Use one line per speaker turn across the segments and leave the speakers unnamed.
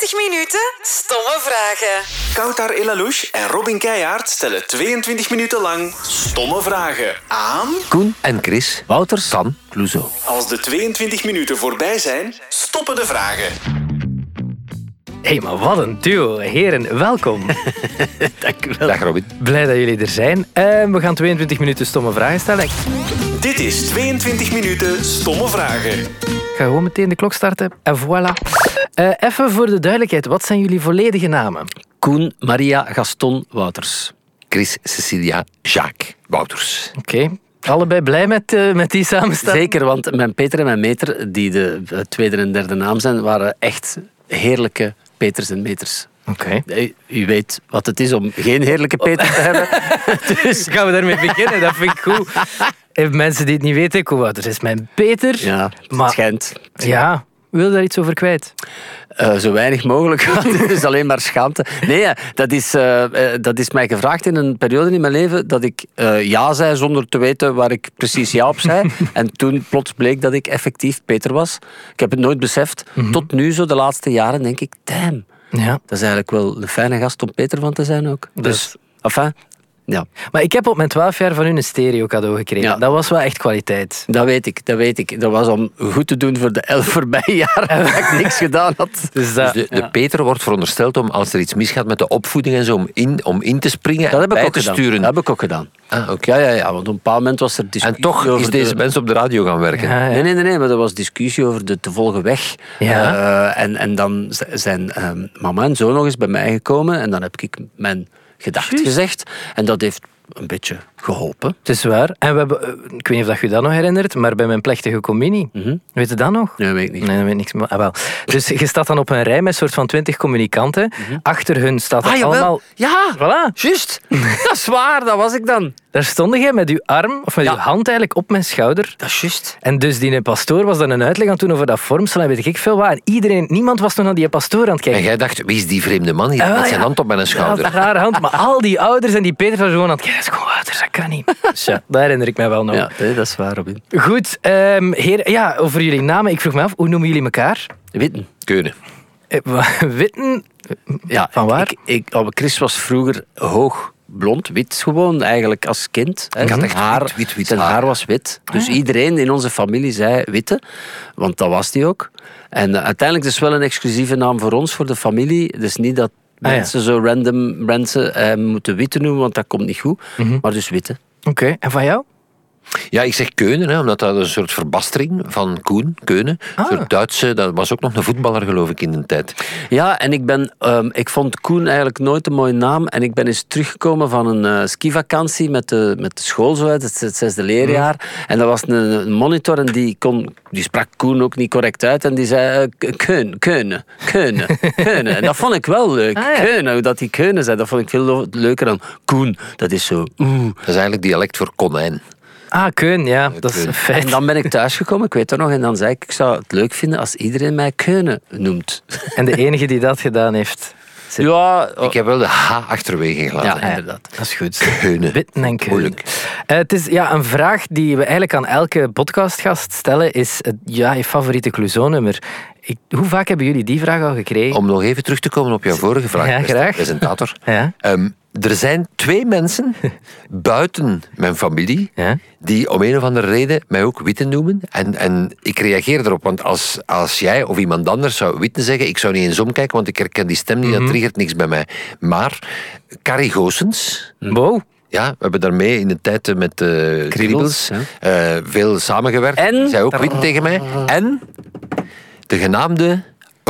22 minuten stomme vragen.
Koutar Elalouche en Robin Keijaard stellen 22 minuten lang stomme vragen aan...
Koen en Chris Wouters van Clouseau.
Als de 22 minuten voorbij zijn, stoppen de vragen.
Hé, hey, maar wat een duo. Heren, welkom.
Dank u wel. Dag Robin.
Blij dat jullie er zijn. Uh, we gaan 22 minuten stomme vragen stellen.
Dit is 22 minuten stomme vragen.
Ik ga gewoon meteen de klok starten. En voilà. Uh, even voor de duidelijkheid, wat zijn jullie volledige namen?
Koen Maria Gaston Wouters. Chris Cecilia Jacques Wouters.
Oké. Okay. Allebei blij met, uh, met die samenstelling?
Zeker, want mijn Peter en mijn Meter, die de tweede en derde naam zijn, waren echt heerlijke Peters en Meters.
Oké.
Okay. U weet wat het is om geen heerlijke Peter te hebben.
dus gaan we daarmee beginnen, dat vind ik goed. Even mensen die het niet weten, is mijn Peter.
Ja, maar, schijnt.
Ja, wil je daar iets over kwijt?
Uh, zo weinig mogelijk. Het is alleen maar schaamte. Nee, dat is, uh, dat is mij gevraagd in een periode in mijn leven dat ik uh, ja zei zonder te weten waar ik precies ja op zei. en toen plots bleek dat ik effectief Peter was. Ik heb het nooit beseft. Mm -hmm. Tot nu, zo de laatste jaren, denk ik, damn. Ja. Dat is eigenlijk wel een fijne gast om Peter van te zijn ook. Dus, enfin, ja.
Maar ik heb op mijn 12 jaar van u een stereo cadeau gekregen. Ja. Dat was wel echt kwaliteit.
Dat weet ik, dat weet ik. Dat was om goed te doen voor de elf voorbije jaren dat ik niks gedaan had.
Dus, dat, dus de, de Peter wordt verondersteld om, als er iets misgaat met de opvoeding en zo, om in, om in te springen
dat heb
ik
ook
te
gedaan.
sturen.
Dat heb ik ook gedaan.
Ah, okay.
ja, ja, ja, want op een bepaald moment was er discussie
En toch is deze de... mens op de radio gaan werken.
Ja, ja. Nee, nee, nee, nee, maar er was discussie over de te volgen weg.
Ja.
Uh, en, en dan zijn uh, mama en zo nog eens bij mij gekomen en dan heb ik mijn gedacht Just. gezegd. En dat heeft een beetje geholpen.
Het is waar. En we hebben, ik weet niet of je dat nog herinnert, maar bij mijn plechtige communie,
mm -hmm.
weet je dat nog?
Nee, weet ik niet.
Nee, dat weet niks. Ah, wel. Dus je staat dan op een rij met een soort van twintig communicanten. Mm -hmm. Achter hun staat
ah,
allemaal...
Ja,
voilà.
juist. dat is waar, dat was ik dan.
Daar stond jij met uw arm, of met ja. uw hand eigenlijk, op mijn schouder.
Dat is juist.
En dus die pastoor was dan een uitleg aan doen over dat vormsel en weet ik veel wat. En iedereen, niemand was toen naar die pastoor aan het kijken.
En jij dacht, wie is die vreemde man hier
Ah,
met
ja.
zijn hand op mijn schouder?
Ja, hand. Maar al die ouders en die Peter waren gewoon aan het kijken. Dat is gewoon ouders, dat kan niet. Dus ja, dat herinner ik mij wel nog.
Ja, nee, dat is waar, Robin.
Goed, um, heer, ja, over jullie namen. Ik vroeg me af, hoe noemen jullie elkaar?
Witten.
Keunen.
Uh, Witten?
Ja,
van waar?
Ik, ik, oh, Chris was vroeger hoog blond, wit gewoon, eigenlijk als kind.
Ik had echt
haar,
wit, wit, wit
zijn haar. was wit. Dus
Ah.
iedereen in onze familie zei witte, want dat was die ook. En uh, uiteindelijk is het wel een exclusieve naam voor ons, voor de familie. Dus niet dat
Ah, ja.
mensen zo random mensen uh, moeten witte noemen, want dat komt niet goed.
Mhm.
Maar dus witte.
Oké, okay. en van jou?
Ja, ik zeg Keunen, hè, omdat dat een soort verbastering van Koen, Keunen.
Ah.
Een soort Duitse, dat was ook nog een voetballer geloof ik in de tijd.
Ja, en ik, ben, um, ik vond Koen eigenlijk nooit een mooie naam. En ik ben eens teruggekomen van een uh, skivakantie met de, met de school, zo uit, het, het zesde leerjaar. Mm. En dat was een, een, monitor en die, kon, die sprak Koen ook niet correct uit. En die zei uh, Keun, Keunen, Keunen, Keunen. En dat vond ik wel leuk.
Ah, ja.
Keunen, hoe dat die Keunen zei, dat vond ik veel leuker dan Koen. Dat is zo... Oeh.
Dat is eigenlijk dialect voor konijn.
Ah, Keun, ja, dat is een feit.
En dan ben ik thuisgekomen, ik weet dat nog, en dan zei ik, ik zou het leuk vinden als iedereen mij Keunen noemt.
En de enige die dat gedaan heeft...
Zit... Ja,
ik heb wel de H achterwege gelaten.
Ja, inderdaad.
Dat is goed.
Keunen.
Witten en Keunen.
Moeilijk.
Uh, het is ja, een vraag die we eigenlijk aan elke podcastgast stellen, is uh, ja, je favoriete Clouseau-nummer. Ik, hoe vaak hebben jullie die vraag al gekregen?
Om nog even terug te komen op jouw vorige vraag,
ja, graag.
presentator.
Ja.
Um, er zijn twee mensen buiten mijn familie
ja?
die om een of andere reden mij ook Witten noemen. En, en ik reageer erop, want als, als jij of iemand anders zou Witten zeggen, ik zou niet eens omkijken, want ik herken die stem niet, mm -hmm. dat triggert niks bij mij. Maar Carrie Goossens...
Wow.
Ja, we hebben daarmee in de tijd met uh, Kriebels ja. uh, veel samengewerkt.
En?
Zij ook Witten tegen mij. En de genaamde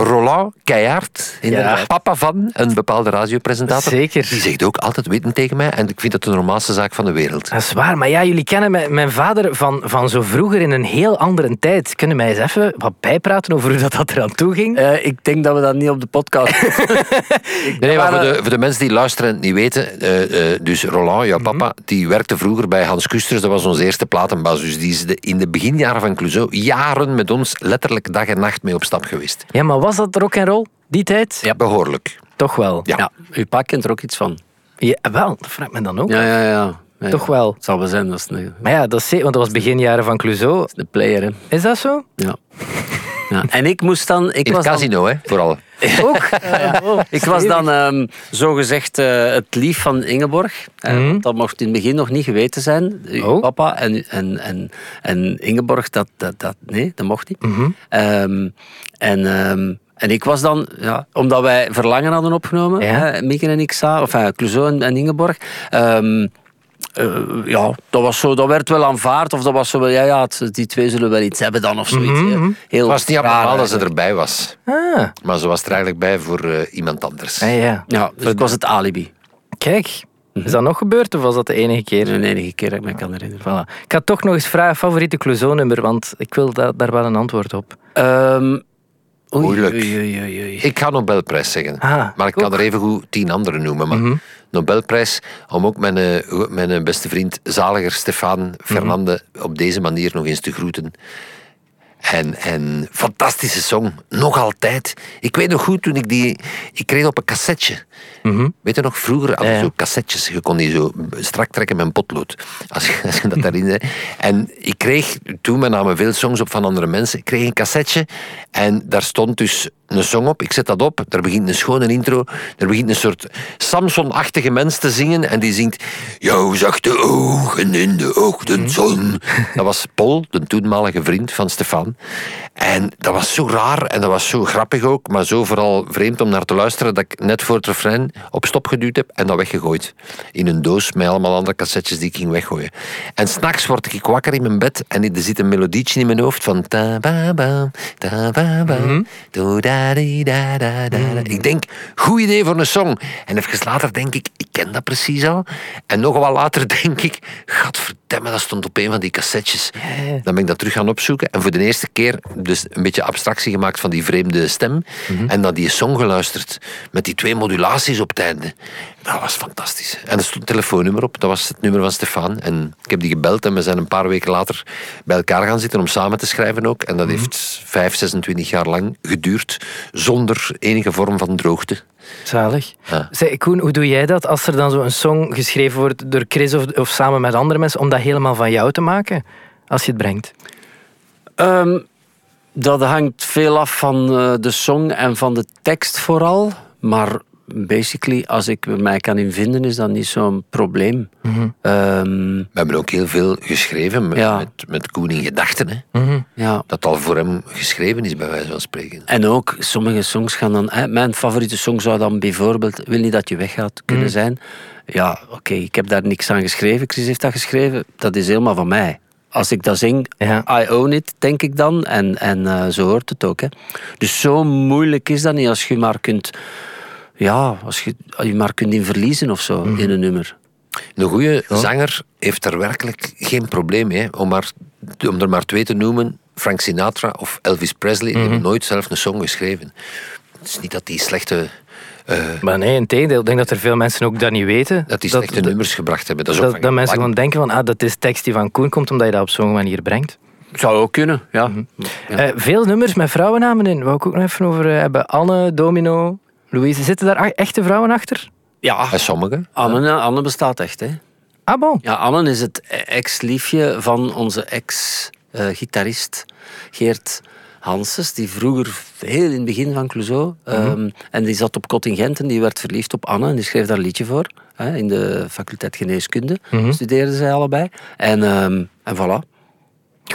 Roland Keijard, ja. papa van een bepaalde radiopresentator.
Zeker.
Die zegt ook altijd witten tegen mij en ik vind dat de normaalste zaak van de wereld.
Dat is waar, maar ja, jullie kennen mijn, mijn vader van, van zo vroeger in een heel andere tijd. Kunnen mij eens even wat bijpraten over hoe dat, dat eraan toe ging?
Uh, ik denk dat we dat niet op de podcast...
nee, nee, maar voor de, voor de mensen die luisteren en het niet weten, uh, uh, dus Roland, jouw papa, mm -hmm. die werkte vroeger bij Hans Kusters, dat was onze eerste platenbaas. Dus die is de, in de beginjaren van Clouseau jaren met ons letterlijk dag en nacht mee op stap geweest.
Ja, maar was dat rock en roll die tijd?
Ja, behoorlijk.
Toch wel?
Ja. ja. Uw pa kent er ook iets van.
Ja, wel, dat vraagt men dan ook.
Ja, ja, ja. ja
Toch wel.
Het zal wel zijn. Dat is een...
Maar ja, dat is, want dat was beginjaren van Clouseau.
Dat is de player, hè.
Is dat zo?
Ja. Ja. En ik moest dan... Ik
In
was
casino,
dan...
hè, vooral.
Ook? Eh, oh,
Ik was dan ehm zogezegd eh, het lief van Ingeborg. Eh,
Mhm.
dat mocht in het begin nog niet geweten zijn. Uw
Oh.
Papa en, en, en, en Ingeborg, dat, dat, dat, nee, dat mocht niet.
Mhm.
Ehm, en, ehm, en ik was dan, ja, omdat wij Verlangen hadden opgenomen,
Ja.
hè, Mieke en ik of enfin, Clouseau en, Ingeborg. eh, ja, dat, was zo, dat werd wel aanvaard. Of dat was zo wel, ja, ja, het- die twee zullen wel iets hebben dan of zoiets.
Mhm,
hè.
mhm.
Heel
Het was niet
raar
abnormaal dat ze erbij was.
Ah,
Maar ze was er eigenlijk bij voor eh, iemand anders.
ah, ja.
Ja, dus was het alibi.
Kijk, is dat nog gebeurd of was dat de enige keer?
De enige keer dat ik me kan herinneren.
Voilà. Ik ga toch nog eens vragen, favoriete Clouseau-nummer, want ik wil da- daar wel een antwoord op.
Ehm oei,
Moeilijk.
Oei, oei.
Ik ga Nobelprijs zeggen.
Ah,
maar ik
ook.
kan er even goed tien andere noemen. Maar
Mhm.
Nobelprijs om ook mijn, eh, mijn eh, beste vriend zaliger Stefan Fernande
Mhm.
op deze manier nog eens te groeten. En, en fantastische song, nog altijd. Ik weet nog goed toen ik die... Ik kreeg op een cassetje. Weet je nog, vroeger hadden
Ja,
zo cassettes. Je kon die zo strak trekken met een potlood. Als je, als je dat herinnert. En ik kreeg, toen we namen veel songs op van andere mensen, ik kreeg een cassetje. En daar stond dus een song op. Ik zet dat op. Daar begint een schone intro. Er begint een soort Samson-achtige mens te zingen. En die zingt... Jouw zachte ogen in de ochtendzon. Dat was Paul, de toenmalige vriend van Stefan. En dat was zo raar en dat was zo grappig ook. Maar zo vooral vreemd om naar te luisteren dat ik net voor het refrein op stop geduwd heb en dat weggegooid. In een doos met allemaal andere cassettes die ik ging weggooien. En s'nachts word ik wakker in mijn bed en er zit een melodietje in mijn hoofd van... ta ba ba ta ba ba do da di da da da da. Ik denk, goed idee voor een song. En even later denk ik, ik ken dat precies al. En nog wat later denk ik, gadverdamme, dat stond op een van die cassettes. Dan ben ik dat terug gaan opzoeken. En voor de eerste keer dus een beetje abstractie gemaakt van die vreemde stem. En dan die song geluisterd. Met die twee modulaties op het einde. Dat was fantastisch. En er stond een telefoonnummer op. Dat was het nummer van Stefan. En ik heb die gebeld en we zijn een paar weken later bij elkaar gaan zitten om samen te schrijven ook. En dat heeft 5, 26 jaar lang geduurd. Zonder enige vorm van droogte.
Zalig.
Ja.
Zeg, Koen, hoe doe jij dat als er dan zo'n song geschreven wordt door Chris of, of samen met andere mensen, om dat helemaal van jou te maken? Als je het brengt.
Ehm, dat hangt veel af van eh, de song en van de tekst vooral. Maar basically, als ik mij kan in vinden, is dat niet zo'n probleem. Ehm,
We hebben ook heel veel geschreven met,
Ja.
met, met Koen in gedachten. Hè.
ja.
Dat al voor hem geschreven is, bij wijze van spreken.
En ook, sommige songs gaan dan... Hè, mijn favoriete song zou dan bijvoorbeeld Wil niet dat je weggaat kunnen zijn. Ja, oké, ik heb daar niks aan geschreven. Chris heeft dat geschreven. Dat is helemaal van mij. Als ik dat zing,
Ja.
I own it, denk ik dan. En, en eh, zo hoort het ook. Hè. Dus zo moeilijk is dat niet als je maar kunt... Ja, als je je maar kunt in verliezen of zo, in een nummer.
Een goede zanger heeft er werkelijk geen probleem mee. hè. Om, maar, om er maar twee te noemen, Frank Sinatra of Elvis Presley, die hebben nooit zelf een song geschreven. Het is niet dat die slechte, eh,
Maar nee, in tegendeel. Ik denk dat er veel mensen ook dat niet weten.
dat die slechte nummers gebracht hebben. Dat is ook
dat,
van
dat mensen gewoon denken van, ah, dat is tekst die van Koen komt, omdat je dat op zo'n manier brengt.
Zou ook kunnen, ja. Ja.
Eh, veel nummers met vrouwennamen in. Wou ik ook nog even over eh, hebben. Anne, Domino, Louise. Zitten daar echte vrouwen achter?
ja.
Bij sommigen.
Anne, Anne bestaat echt, hè.
Ah, bon.
Ja, Anne is het ex-liefje van onze ex-gitarist Geert Hanses, die vroeger heel in het begin van Clouseau, ehm, en die zat op contingent en die werd verliefd op Anne en die schreef daar een liedje voor. Hè, in de faculteit geneeskunde studeerden zij allebei. En, ehm, en voilà.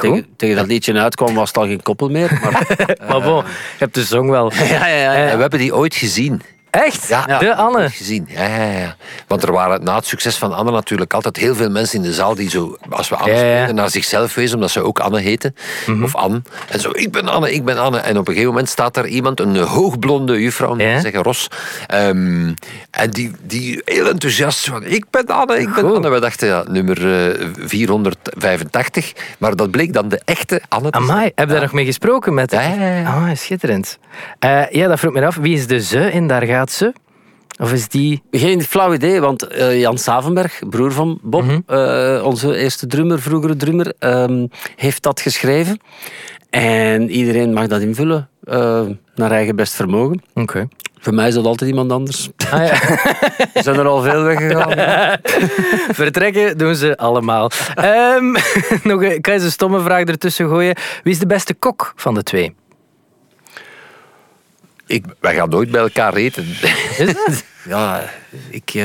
Tegen, tegen dat liedje uitkwam was het al geen koppel meer. Maar,
Maar bon, je hebt de song wel.
ja, ja, ja,
En
ja.
we hebben die ooit gezien.
Echt?
Ja.
De Anne.
Gezien. Ja, ja, ja. Want er waren na het succes van Anne natuurlijk altijd heel veel mensen in de zaal die zo, als we Anne
Ja,
naar zichzelf wezen, omdat ze ook Anne heten. Of Anne. En zo, ik ben Anne, ik ben Anne. En op een gegeven moment staat daar iemand, een hoogblonde juffrouw,
Ja.
zeggen Ros. Ehm, en die, die heel enthousiast van, ik ben Anne, ik ben
Goed.
Anne. We dachten, ja, nummer eh, 485. Maar dat bleek dan de echte Anne te zijn.
Amai, heb je daar nog mee gesproken met
Ja, ja, ja.
Ah, schitterend. Eh, ja, dat vroeg me af. Wie is de ze in Daar gaat ze? Of is die...
Geen flauw idee, want eh, Jan Savenberg, broer van Bob, eh, onze eerste drummer, vroegere drummer, ehm, heeft dat geschreven. En iedereen mag dat invullen, eh, naar eigen best vermogen.
Oké.
Voor mij is dat altijd iemand anders.
Ah, ja.
Er zijn er al veel weggegaan.
Vertrekken doen ze allemaal. Ehm, nog een, ga eens een stomme vraag ertussen gooien. Wie is de beste kok van de twee?
Ik,
Wij gaan nooit bij elkaar eten.
ja, ik... eh,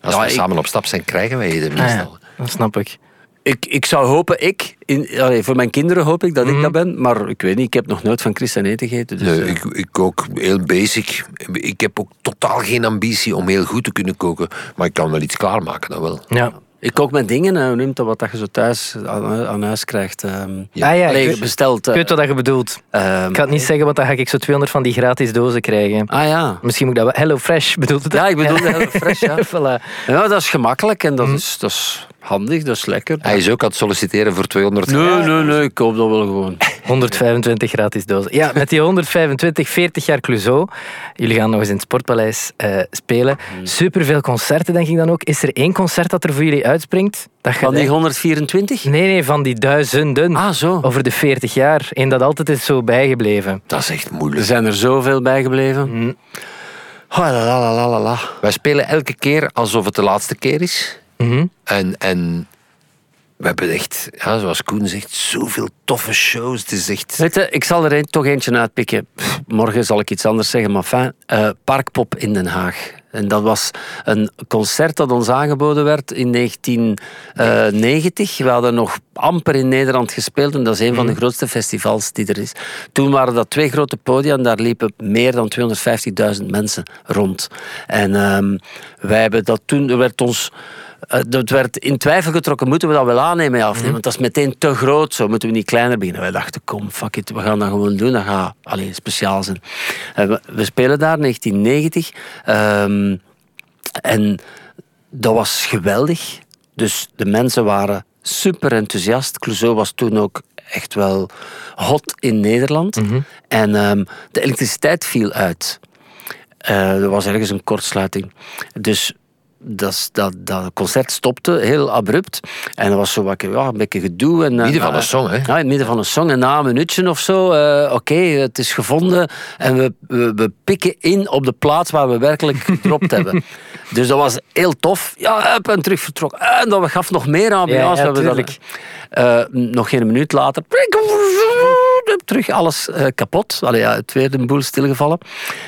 Als
ja,
we
ik-
samen op stap zijn, krijgen wij eten
Ah, ja,
meestal.
dat snap ik.
Ik, ik zou hopen, ik, in, allee, voor mijn kinderen hoop ik dat ik dat ben, maar ik weet niet, ik heb nog nooit van Christian eten gegeten. Dus,
Nee,
eh,
ik, ik kook heel basic. Ik heb ook totaal geen ambitie om heel goed te kunnen koken. Maar ik kan wel iets klaarmaken, dat wel.
Ja.
Ik kook mijn dingen, hoe noemt dat, wat dat je zo thuis aan, aan huis krijgt. ehm
Ja.
Ah ja,
Allee,
ik, weet-
besteld.
ik
eh,
weet wat je bedoelt.
ehm,
Ik ga het niet zeggen, want dan ga ik zo 200 van die gratis dozen krijgen.
Ah ja.
Misschien moet ik dat wel... Hello Fresh bedoelt het?
Ja, ik bedoel heel fresh, ja.
voilà.
Ja, dat is gemakkelijk en dat, is, dat is handig, dat is lekker.
Hij is ook aan het solliciteren voor 200
Nee, nee, nee, ik koop dat wel gewoon.
125 gratis dozen. Ja, met die 125, 40 jaar Clouseau. Jullie gaan nog eens in het Sportpaleis eh, spelen. Superveel concerten, denk ik dan ook. Is er één concert dat er voor jullie uitspringt? Dat
Van die
gaat
124?
Nee, nee, van die duizenden.
Ah, zo.
Over de 40 jaar. Eén dat altijd is zo bijgebleven.
Dat is echt
Er
moeilijk.
zijn er zoveel bijgebleven. Oh, la, la.
Wij spelen elke keer alsof het de laatste keer is.
Mhm.
En, en we hebben echt, ja, zoals Koen zegt, zoveel toffe shows. Het is echt...
Weet je, ik zal er een, toch eentje uitpikken. Pff, morgen zal ik iets anders zeggen, maar fijn. Eh, Parkpop in Den Haag. En dat was een concert dat ons aangeboden werd in 1990. We hadden nog amper in Nederland gespeeld en dat is een van de grootste festivals die er is. Toen waren dat twee grote podia en daar liepen meer dan 250.000 mensen rond. En ehm, wij hebben dat toen, er werd ons eh, dat werd in twijfel getrokken, moeten we dat wel aannemen ja, of niet? Want dat is meteen te groot, zo moeten we niet kleiner beginnen. Wij dachten, kom, fuck it, we gaan dat gewoon doen. Dat gaat alleen speciaal zijn. En we, we spelen daar 1990. ehm, en dat was geweldig. Dus de mensen waren super enthousiast. Clouseau was toen ook echt wel hot in Nederland. En ehm, de elektriciteit viel uit. Eh, er was ergens een kortsluiting. Dus dat, dat, dat concert stopte heel abrupt. En er was zo wat, ja, een beetje gedoe. En, eh,
Midden van
na-
een song, hè?
Ja, in het midden van een song. En na een minuutje of zo, eh, oké, het is gevonden. En we, we, we pikken in op de plaats waar we werkelijk gedropt hebben. Dus dat was heel tof. Ja, hup, en terug vertrokken. En dat gaf nog meer ambiance.
Ja, ja,
dat- eh, nog geen minuut later. Terug alles eh, kapot. Allee, ja, het weer een boel stilgevallen.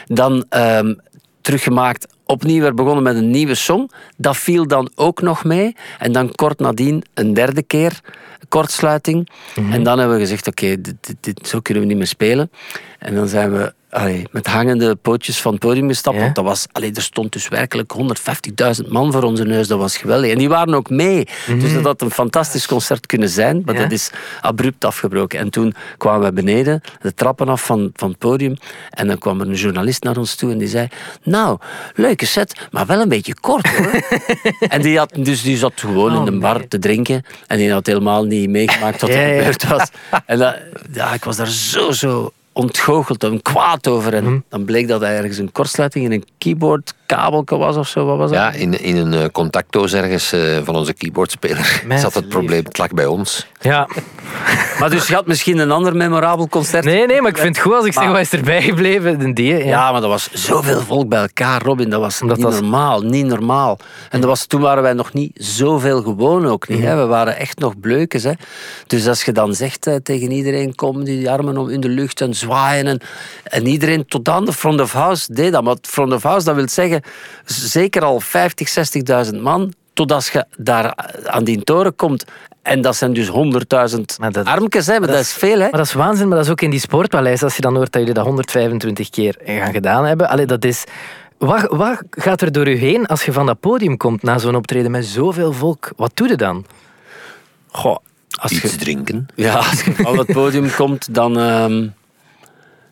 Dan ehm, teruggemaakt. Opnieuw weer begonnen met een nieuwe song. Dat viel dan ook nog mee. En dan kort nadien een derde keer kortsluiting. En dan hebben we gezegd: oké, dit, dit, dit- zo kunnen we niet meer spelen. En dan zijn we allee, met hangende pootjes van het podium gestapt.
Ja.
Want dat was, allee, er stond dus werkelijk 150.000 man voor onze neus. Dat was geweldig. En die waren ook mee. Dus dat had een fantastisch concert kunnen zijn. Maar
Ja.
dat is abrupt afgebroken. En toen kwamen we beneden, de trappen af van, van het podium. En dan kwam er een journalist naar ons toe en die zei... Nou, leuke set, maar wel een beetje kort hoor. en die, had, dus die zat gewoon in de bar te drinken. En die had helemaal niet meegemaakt wat er
ja.
gebeurd was. En dat, ja, ik was daar zo, zo ontgoocheld en kwaad over. En dan bleek dat er ergens een kortsluiting in een keyboardkabelke was of zo. Wat was dat?
Ja, in, in een eh, contactdoos ergens eh, van onze keyboardspeler zat het probleem. Het lag bij ons.
Ja.
Maar dus je had misschien een ander memorabel concert.
Nee, nee, maar ik vind het goed als ik zeg, wat is erbij gebleven? De die, ja.
Ja, maar dat was zoveel volk bij elkaar, Robin. Dat was
Omdat
niet
dat-
normaal, niet normaal. En dat was, toen waren wij nog niet zoveel gewoon ook niet. Hè. We waren echt nog bleukes. Hè. Dus als je dan zegt eh, tegen iedereen, kom die armen om in de lucht en zwaaien. En, en iedereen tot aan de front of house deed dat. Maar front of house, dat wil zeggen, zeker al 50, 60.000 man. Totdat je daar aan die toren komt. En dat zijn dus 100.000
Maar dat-
armkes, hè. Maar dat, is veel, hè.
Maar dat is waanzin, maar dat is ook in die sportpaleis. Als je dan hoort dat jullie dat 125 keer gaan gedaan hebben. Allee, dat is... Wat, wat gaat er door u heen als je van dat podium komt na zo'n optreden met zoveel volk? Wat doe je dan?
Goh, als je,
Iets drinken.
Ja, als je van het podium komt, dan... ehm,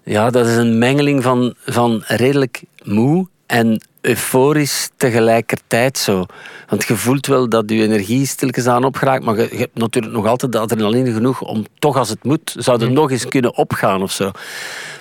ja, dat is een mengeling van, van redelijk moe en euforisch tegelijkertijd zo. Want je voelt wel dat je energie stilletjes aan opgeraakt, maar je, je hebt natuurlijk nog altijd de adrenaline genoeg om toch als het moet, zou er nog eens kunnen opgaan of zo.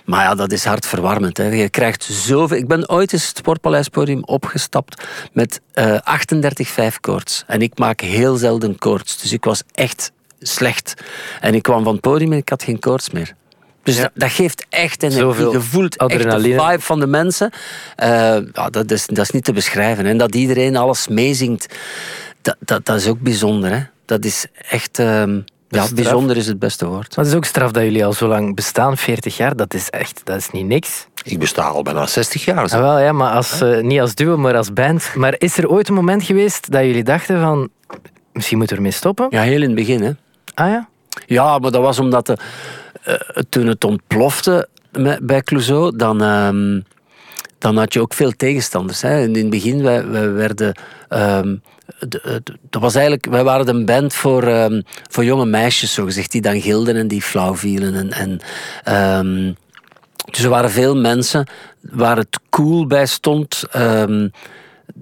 Maar ja, dat is hartverwarmend. Hè. Je krijgt zoveel... Ik ben ooit eens het Sportpaleispodium opgestapt met eh 38 vijfkoorts. En ik maak heel zelden koorts. Dus ik was echt slecht. En ik kwam van het podium en ik had geen koorts meer. Dus dat, dat geeft echt energie.
Zoveel
Je voelt echt
adrenaline.
de vibe van de mensen. Eh, ja, dat, is, dat is niet te beschrijven. En dat iedereen alles meezingt, dat, dat, dat is ook bijzonder. Hè? Dat is echt... ehm, Ja, bijzonder is het beste woord.
Maar het is ook straf dat jullie al zo lang bestaan, 40 jaar. Dat is echt, dat is niet niks.
Ik besta al bijna 60 jaar.
Ah, wel, ja, maar als, eh, niet als duo, maar als band. Maar is er ooit een moment geweest dat jullie dachten van... Misschien moeten we ermee stoppen?
Ja, heel in het begin, hè.
Ah ja?
Ja, maar dat was omdat de, eh, toen het ontplofte bij Clouseau, dan, ehm, dan had je ook veel tegenstanders. Hè. In het begin, wij, wij werden... ehm, dat was eigenlijk, wij waren een band voor, ehm, voor jonge meisjes, zogezegd, die dan gilden en die flauw vielen. En, en, dus er waren veel mensen waar het cool bij stond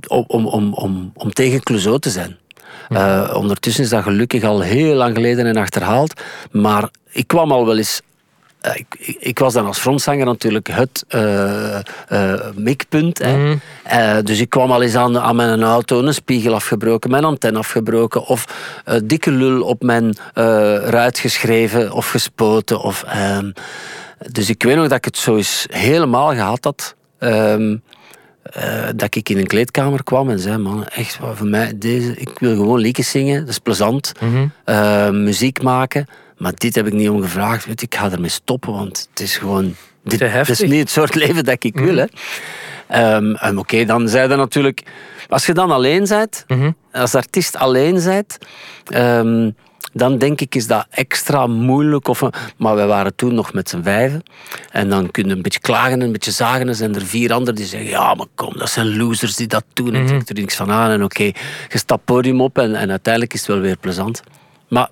om, om, om, om, om tegen Clouseau te zijn. Eh, ondertussen is dat gelukkig al heel lang geleden en achterhaald. Maar ik kwam al wel eens. eh, ik, ik, ik was dan als frontzanger natuurlijk het eh, mikpunt. hè. Eh, dus ik kwam al eens aan, aan mijn auto een spiegel afgebroken, mijn antenne afgebroken. Of dikke lul op mijn ruit geschreven of gespoten. Of, ehm, dus ik weet nog dat ik het zo eens helemaal gehad had. Ehm, eh, dat ik in een kleedkamer kwam en zei: Man, echt, voor mij, deze, ik wil gewoon liedjes zingen, dat is plezant. Eh, muziek maken. Maar dit heb ik niet om gevraagd. Weet, ik ga ermee stoppen, want het is gewoon. Dit, is niet het soort leven dat ik wil. hè. Ehm, en Oké, dan zei dat natuurlijk. Als je dan alleen bent, als artiest alleen bent, ehm, dan denk ik is dat extra moeilijk. Of, maar wij waren toen nog met z'n vijven. En dan kun je een beetje klagen en een beetje zagen. En zijn er vier anderen die zeggen: Ja, maar kom, dat zijn losers die dat doen. En ik trek er niks van aan. En oké, je stapt podium op en, en uiteindelijk is het wel weer plezant. Maar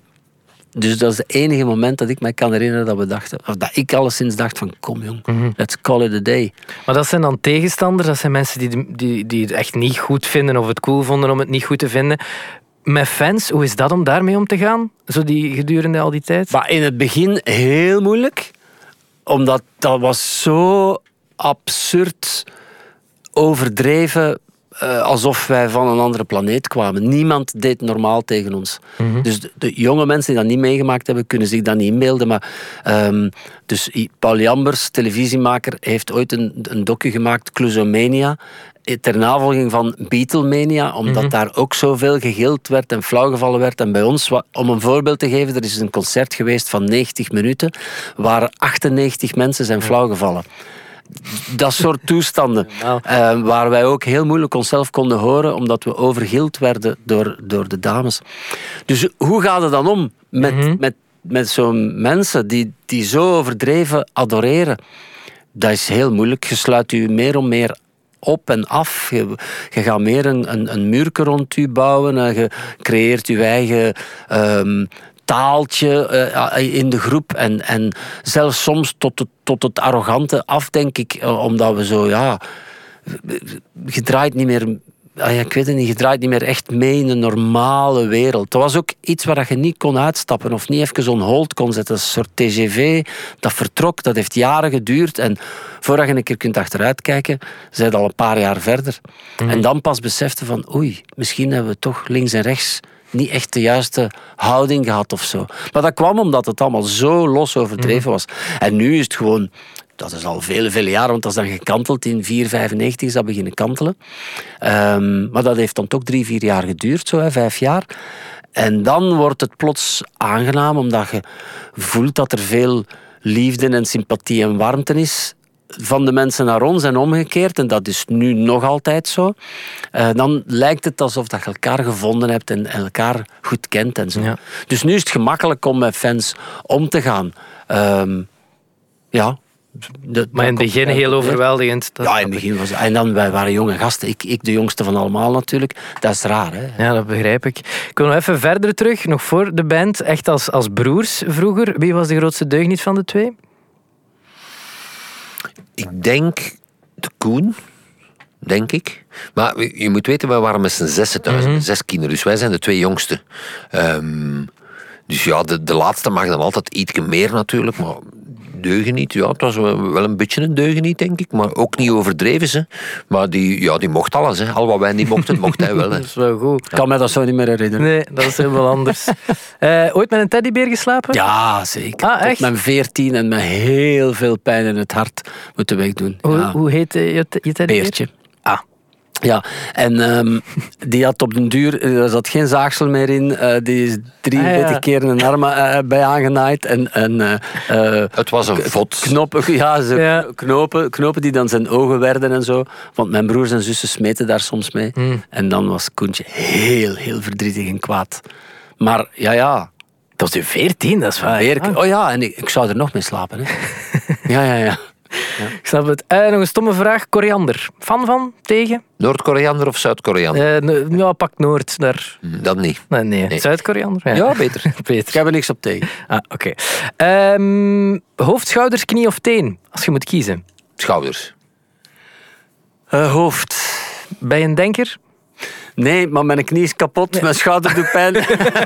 dus dat is het enige moment dat ik mij kan herinneren dat we dachten, of dat ik alleszins dacht van kom jong, let's call it a day.
Maar dat zijn dan tegenstanders, dat zijn mensen die, die, die het echt niet goed vinden of het cool vonden om het niet goed te vinden. Met fans, hoe is dat om daarmee om te gaan? Zo die gedurende al die tijd?
Maar in het begin heel moeilijk, omdat dat was zo absurd overdreven, eh, alsof wij van een andere planeet kwamen. Niemand deed normaal tegen ons. Dus de, de jonge mensen die dat niet meegemaakt hebben, kunnen zich dat niet inbeelden. Maar, ehm, dus Paul Jambers, televisiemaker, heeft ooit een, een docu gemaakt, Clousomania, eh, ter navolging van Beatlemania, omdat daar ook zoveel gegild werd en flauwgevallen werd. En bij ons, om een voorbeeld te geven, er is een concert geweest van 90 minuten, waar 98 mensen zijn flauwgevallen. Dat soort toestanden.
Nou.
eh, waar wij ook heel moeilijk onszelf konden horen, omdat we overgild werden door, door de dames. Dus hoe gaat het dan om met, met, met zo'n mensen die, die zo overdreven adoreren? Dat is heel moeilijk. Je sluit je meer om meer op en af. Je, je gaat meer een, een, een muurke rond u bouwen. En je creëert je eigen ehm, taaltje eh, in de groep. En, en zelfs soms tot het, tot het arrogante af, denk ik. eh, Omdat we zo, ja... Je draait niet meer... ah ja, ik weet het niet, je draait niet meer echt mee in een normale wereld. Dat was ook iets waar je niet kon uitstappen of niet even on hold kon zetten. Een soort TGV, dat vertrok, dat heeft jaren geduurd. En voordat je een keer kunt achteruit kijken, zijn al een paar jaar verder. En dan pas besefte van, oei, misschien hebben we toch links en rechts niet echt de juiste houding gehad of zo. Maar dat kwam omdat het allemaal zo los overdreven was. En nu is het gewoon... Dat is al vele, vele jaren, want dat is dan gekanteld. In 495 is dat beginnen kantelen. Ehm, maar dat heeft dan toch drie, vier jaar geduurd, zo, hè, vijf jaar. En dan wordt het plots aangenaam, omdat je voelt dat er veel liefde en sympathie en warmte is van de mensen naar ons en omgekeerd, en dat is nu nog altijd zo, eh, dan lijkt het alsof dat je elkaar gevonden hebt en, elkaar goed kent en zo.
Ja.
Dus nu is het gemakkelijk om met fans om te gaan. Ehm, ja.
Maar in het begin heel overweldigend. Dat
Ja, in het begin was En dan, wij waren jonge gasten. Ik, ik de jongste van allemaal natuurlijk. Dat is raar, hè.
Ja, dat begrijp ik. Ik wil nog even verder terug, nog voor de band. Echt als, als broers vroeger. Wie was de grootste deugniet van de twee?
Ik denk de Koen, denk ik. Maar je moet weten, wij waren met z'n zessen thuis, zes kinderen. Dus wij zijn de twee jongste. Ehm, dus ja, de, de laatste mag dan altijd iets meer natuurlijk, maar deugeniet, ja, het was wel een beetje een deugeniet, denk ik. Maar ook niet overdreven, ze. Maar die, ja, die mocht alles, hè. Al wat wij niet mochten, mocht hij wel. Hè.
Dat is wel goed.
Ik kan me dat zo niet meer herinneren.
Nee, dat is helemaal anders. Eh, ooit met een teddybeer geslapen?
Ja, zeker.
Ah, echt?
Tot mijn veertien en met heel veel pijn in het hart moeten wegdoen.
Hoe,
ja.
hoe heet je, je teddybeer?
Beertje. Ja, en ehm, die had op den duur, er zat geen zaagsel meer in. eh, die is 43
Ah, ja.
keer een arm eh, bij aangenaaid. En, en eh,
Het was een vod.
knopen, ja, ze,
Ja.
Knopen, knopen die dan zijn ogen werden en zo. Want mijn broers en zussen smeten daar soms mee.
Hmm.
En dan was Koentje heel, heel verdrietig en kwaad. Maar ja, ja.
Dat was u 14, dat is waar. Ah,
oh ja, en ik, ik zou er nog mee slapen. Hè. ja, ja, ja.
Ik snap het. Eh, nog een stomme vraag. Koriander. Fan van? Tegen?
Noord-Koreander of Zuid-Koreander?
Eh, no- ja, pak Noord. Daar.
Hm, Dat niet.
Nee, nee.
Nee.
Zuid-Koriander?
Ja, beter.
Ik heb er niks op tegen.
Ah, oké. Ehm, hoofd, schouders, knie of teen? Als je moet kiezen.
Schouders.
Eh, hoofd.
Bij een denker?
Nee, maar mijn knie is kapot, mijn schouder doet pijn.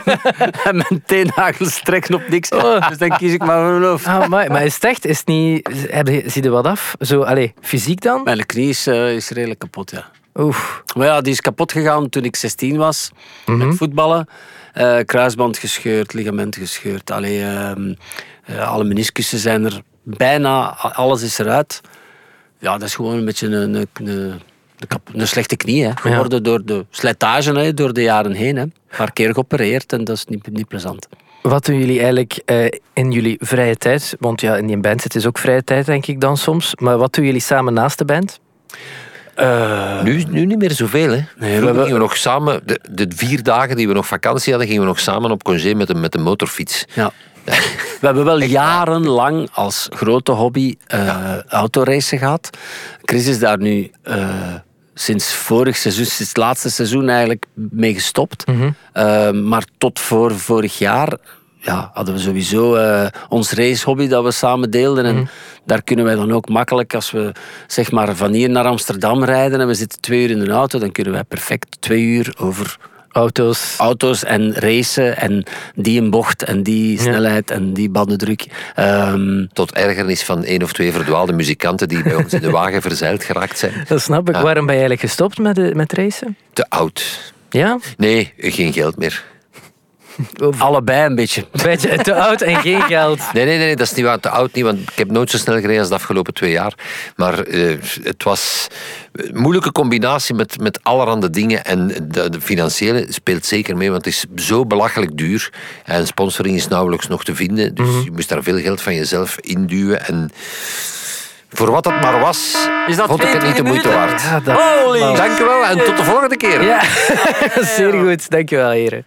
en mijn teennagels trekken op niks. Dus dan kies ik maar voor mijn hoofd.
Ah, maar, maar is het echt? Is het niet... Heb je, zie je wat af? Zo, allez, fysiek dan?
Mijn knie is, eh, is redelijk kapot, ja.
Oef.
Maar ja, die is kapot gegaan toen ik 16 was. Met voetballen. Eh, kruisband gescheurd, ligament gescheurd. Allee, ehm, eh, alle meniscussen zijn er bijna, alles is eruit. Ja, dat is gewoon een beetje een, een, een, een kap- een slechte knie hè, geworden door de slijtage hè, door de jaren heen. Hè. Een paar keer geopereerd en dat is niet, niet plezant.
Wat doen jullie eigenlijk eh, in jullie vrije tijd? Want ja, in die band zit is ook vrije tijd, denk ik dan soms. Maar wat doen jullie samen naast de band?
Nu, nu niet meer zoveel. Hè.
we
Vroeger
hebben-
gingen we nog samen, de, de vier dagen die we nog vakantie hadden, gingen we nog samen op congé met een, met een motorfiets.
Ja. We hebben wel jarenlang als grote hobby eh autoracen gehad. Chris is daar nu eh, sinds vorig seizoen, sinds het laatste seizoen eigenlijk mee gestopt. Eh, maar tot voor vorig jaar ja, hadden we sowieso eh, ons racehobby dat we samen deelden. En daar kunnen wij dan ook makkelijk, als we zeg maar van hier naar Amsterdam rijden en we zitten twee uur in de auto, dan kunnen wij perfect twee uur over
Auto's.
auto's en racen en die een bocht en die snelheid en die bandendruk. Ehm,
Tot ergernis van één of twee verdwaalde muzikanten die bij ons in de wagen verzeild geraakt zijn.
Dat snap ik. Waarom ben je eigenlijk gestopt met, de, met racen?
Te oud.
Ja?
Nee, geen geld meer.
Allebei een beetje.
Een beetje te oud en geen geld.
Nee, nee, nee, dat is niet waar. Te oud niet, want ik heb nooit zo snel gereden als de afgelopen twee jaar. Maar eh, het was een moeilijke combinatie met, met allerhande dingen. En de, de financiële speelt zeker mee, want het is zo belachelijk duur. En sponsoring is nauwelijks nog te vinden. Dus je moest daar veel geld van jezelf induwen. En voor wat het maar was,
Is dat
vond ik het niet de
22
moeite waard.
Ja, dat...
Holy
Dank u wel en tot de volgende keer.
Ja, zeer goed. Dankjewel, heren.